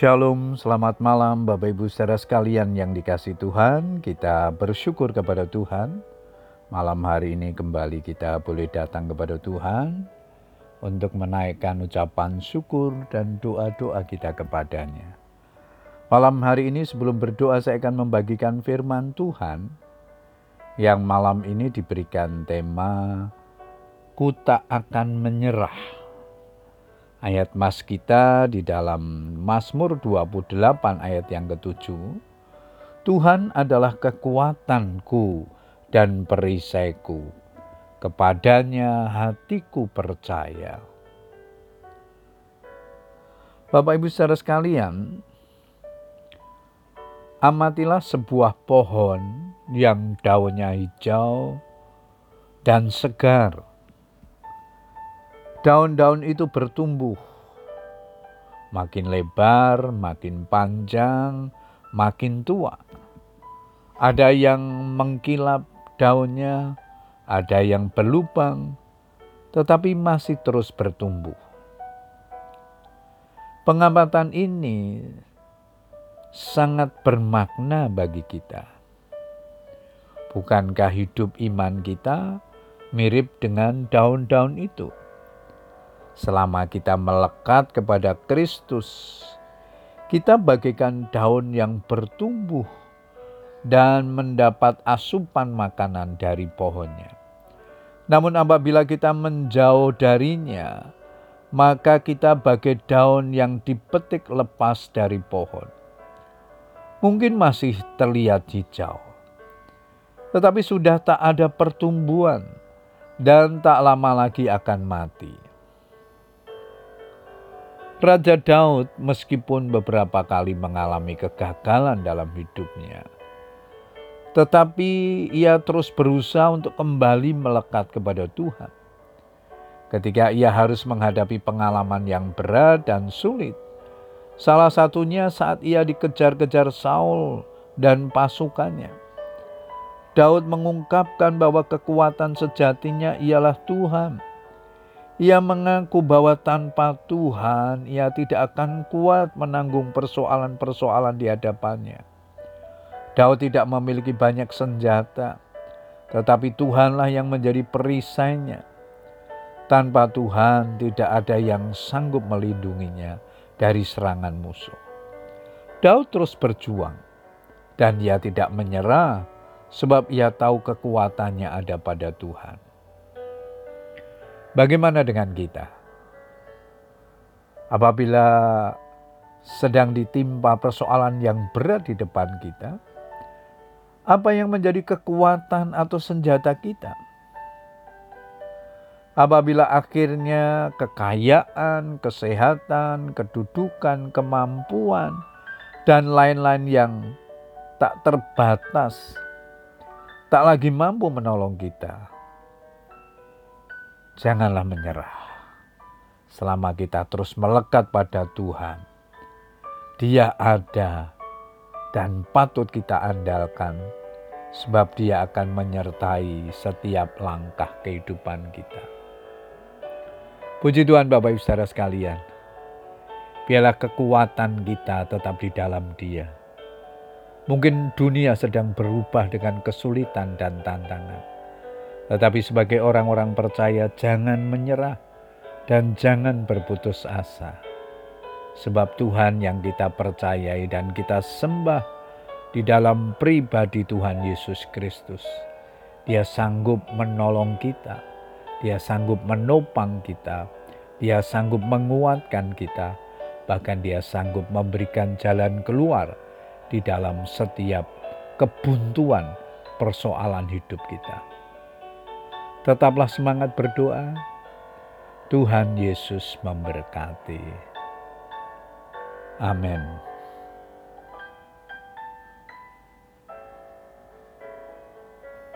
Shalom, selamat malam Bapak Ibu saudara sekalian yang dikasih Tuhan. Kita bersyukur kepada Tuhan. Malam hari ini kembali kita boleh datang kepada Tuhan untuk menaikkan ucapan syukur dan doa-doa kita kepadanya. Malam hari ini sebelum berdoa saya akan membagikan firman Tuhan yang malam ini diberikan tema Ku tak akan menyerah Ayat mas kita di dalam Mazmur 28 ayat yang ketujuh. Tuhan adalah kekuatanku dan perisaiku. Kepadanya hatiku percaya. Bapak Ibu saudara sekalian, amatilah sebuah pohon yang daunnya hijau dan segar daun-daun itu bertumbuh. Makin lebar, makin panjang, makin tua. Ada yang mengkilap daunnya, ada yang berlubang, tetapi masih terus bertumbuh. Pengamatan ini sangat bermakna bagi kita. Bukankah hidup iman kita mirip dengan daun-daun itu? Selama kita melekat kepada Kristus, kita bagaikan daun yang bertumbuh dan mendapat asupan makanan dari pohonnya. Namun, apabila kita menjauh darinya, maka kita bagai daun yang dipetik lepas dari pohon. Mungkin masih terlihat hijau, tetapi sudah tak ada pertumbuhan dan tak lama lagi akan mati. Raja Daud meskipun beberapa kali mengalami kegagalan dalam hidupnya, tetapi ia terus berusaha untuk kembali melekat kepada Tuhan. Ketika ia harus menghadapi pengalaman yang berat dan sulit, salah satunya saat ia dikejar-kejar Saul dan pasukannya. Daud mengungkapkan bahwa kekuatan sejatinya ialah Tuhan ia mengaku bahwa tanpa Tuhan ia tidak akan kuat menanggung persoalan-persoalan di hadapannya. Daud tidak memiliki banyak senjata, tetapi Tuhanlah yang menjadi perisainya. Tanpa Tuhan tidak ada yang sanggup melindunginya dari serangan musuh. Daud terus berjuang dan ia tidak menyerah sebab ia tahu kekuatannya ada pada Tuhan. Bagaimana dengan kita? Apabila sedang ditimpa persoalan yang berat di depan kita, apa yang menjadi kekuatan atau senjata kita? Apabila akhirnya kekayaan, kesehatan, kedudukan, kemampuan, dan lain-lain yang tak terbatas, tak lagi mampu menolong kita, janganlah menyerah. Selama kita terus melekat pada Tuhan, Dia ada dan patut kita andalkan, sebab Dia akan menyertai setiap langkah kehidupan kita. Puji Tuhan, Bapak Ibu saudara sekalian, biarlah kekuatan kita tetap di dalam Dia. Mungkin dunia sedang berubah dengan kesulitan dan tantangan tetapi sebagai orang-orang percaya jangan menyerah dan jangan berputus asa. Sebab Tuhan yang kita percayai dan kita sembah di dalam pribadi Tuhan Yesus Kristus. Dia sanggup menolong kita. Dia sanggup menopang kita. Dia sanggup menguatkan kita. Bahkan dia sanggup memberikan jalan keluar di dalam setiap kebuntuan persoalan hidup kita. Tetaplah semangat berdoa. Tuhan Yesus memberkati. Amin.